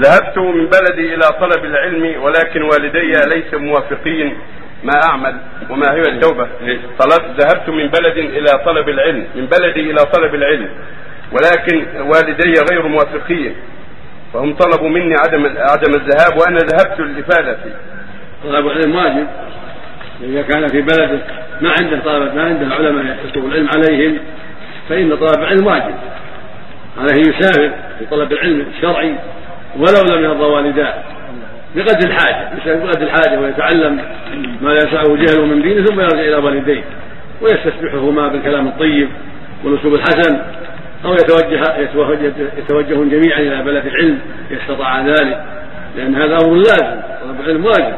ذهبت من بلدي إلى طلب العلم ولكن والدي ليس موافقين. ما أعمل وما هي التوبة؟ طلبت ذهبت من بلد إلى طلب العلم من بلدي إلى طلب العلم ولكن والدي غير موافقين. فهم طلبوا مني عدم عدم الذهاب وأنا ذهبت للإفادة. فيه طلب العلم واجب. إذا كان في بلده ما عنده طلبة ما عنده علماء يكتب العلم عليهم فإن طلب العلم واجب. عليه يسافر في طلب العلم الشرعي ولو لم يرضى والداه. بقدر يسافر بقدر الحاجة ويتعلم ما لا يسعه جهله من دينه ثم يرجع إلى والديه. ويستسبحهما بالكلام الطيب والأسلوب الحسن أو يتوجه يتوجه جميعا إلى بلد العلم إذا استطاع ذلك. لأن هذا أمر لازم طلب العلم واجب.